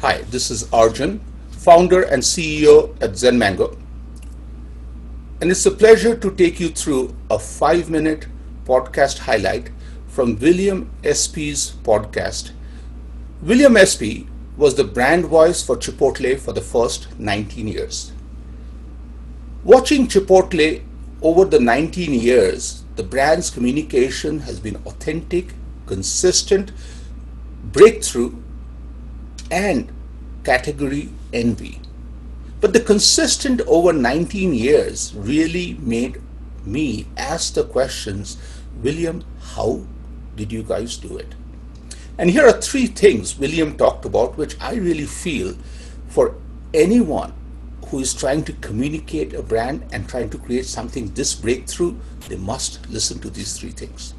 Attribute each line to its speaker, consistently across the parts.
Speaker 1: Hi, this is Arjun, founder and CEO at Zen Mango. And it's a pleasure to take you through a five minute podcast highlight from William Espey's podcast. William Espey was the brand voice for Chipotle for the first 19 years. Watching Chipotle over the 19 years, the brand's communication has been authentic consistent breakthrough and category envy. But the consistent over 19 years really made me ask the questions William, how did you guys do it? And here are three things William talked about, which I really feel for anyone who is trying to communicate a brand and trying to create something this breakthrough, they must listen to these three things.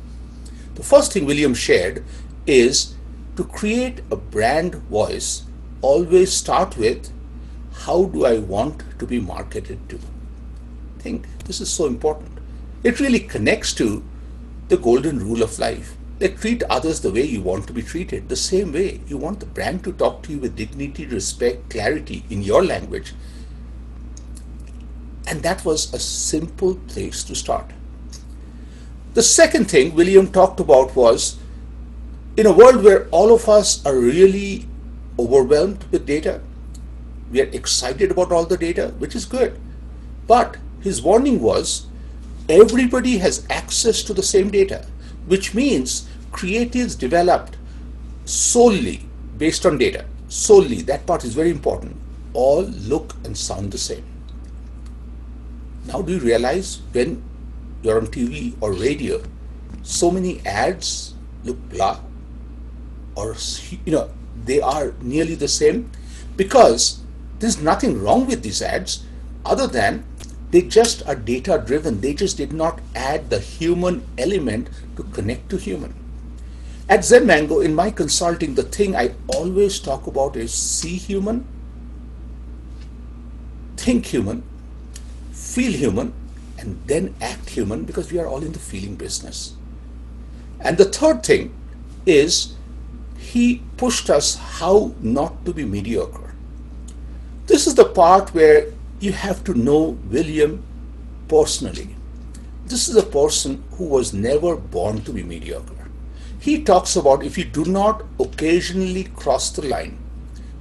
Speaker 1: The first thing William shared is to create a brand voice, always start with how do I want to be marketed to? I think this is so important. It really connects to the golden rule of life. They treat others the way you want to be treated, the same way you want the brand to talk to you with dignity, respect, clarity in your language. And that was a simple place to start. The second thing William talked about was in a world where all of us are really overwhelmed with data, we are excited about all the data, which is good. But his warning was everybody has access to the same data, which means creatives developed solely based on data, solely, that part is very important, all look and sound the same. Now, do you realize when you're on TV or radio, so many ads look blah or you know they are nearly the same because there's nothing wrong with these ads other than they just are data driven they just did not add the human element to connect to human at zen mango in my consulting the thing i always talk about is see human think human feel human and then act human because we are all in the feeling business. And the third thing is he pushed us how not to be mediocre. This is the part where you have to know William personally. This is a person who was never born to be mediocre. He talks about if you do not occasionally cross the line,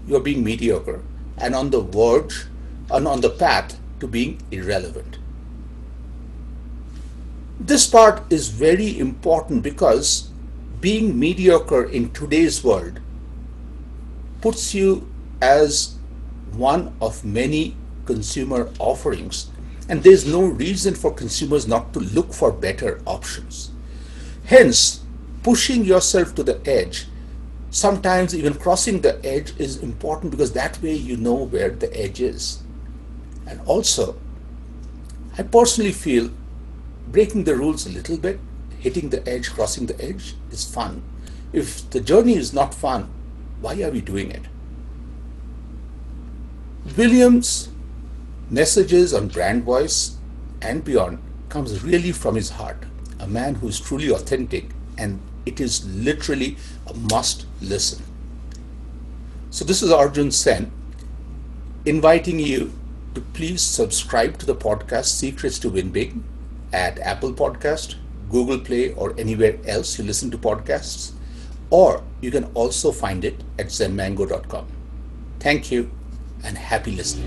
Speaker 1: you are being mediocre and on the verge and on the path to being irrelevant. This part is very important because being mediocre in today's world puts you as one of many consumer offerings and there's no reason for consumers not to look for better options. Hence, pushing yourself to the edge, sometimes even crossing the edge is important because that way you know where the edge is. And also, I personally feel breaking the rules a little bit, hitting the edge, crossing the edge is fun. If the journey is not fun, why are we doing it? Williams' messages on brand voice and beyond comes really from his heart. A man who is truly authentic, and it is literally a must listen. So, this is Arjun Sen inviting you to please subscribe to the podcast Secrets to Win Big at Apple Podcast, Google Play, or anywhere else you listen to podcasts. Or you can also find it at zenmango.com. Thank you and happy listening.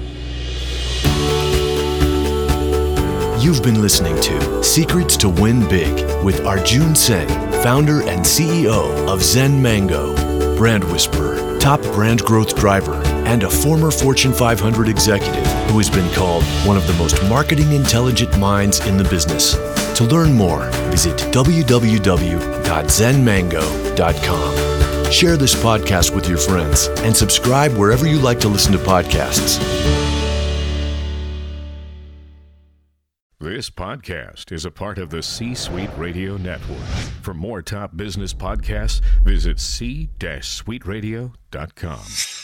Speaker 2: You've been listening to Secrets to Win Big with Arjun Sen, founder and CEO of Zen Mango, brand whisperer, top brand growth driver, and a former Fortune 500 executive who has been called one of the most marketing intelligent minds in the business. To learn more, visit www.zenmango.com. Share this podcast with your friends and subscribe wherever you like to listen to podcasts.
Speaker 3: This podcast is a part of the C Suite Radio Network. For more top business podcasts, visit c-suiteradio.com.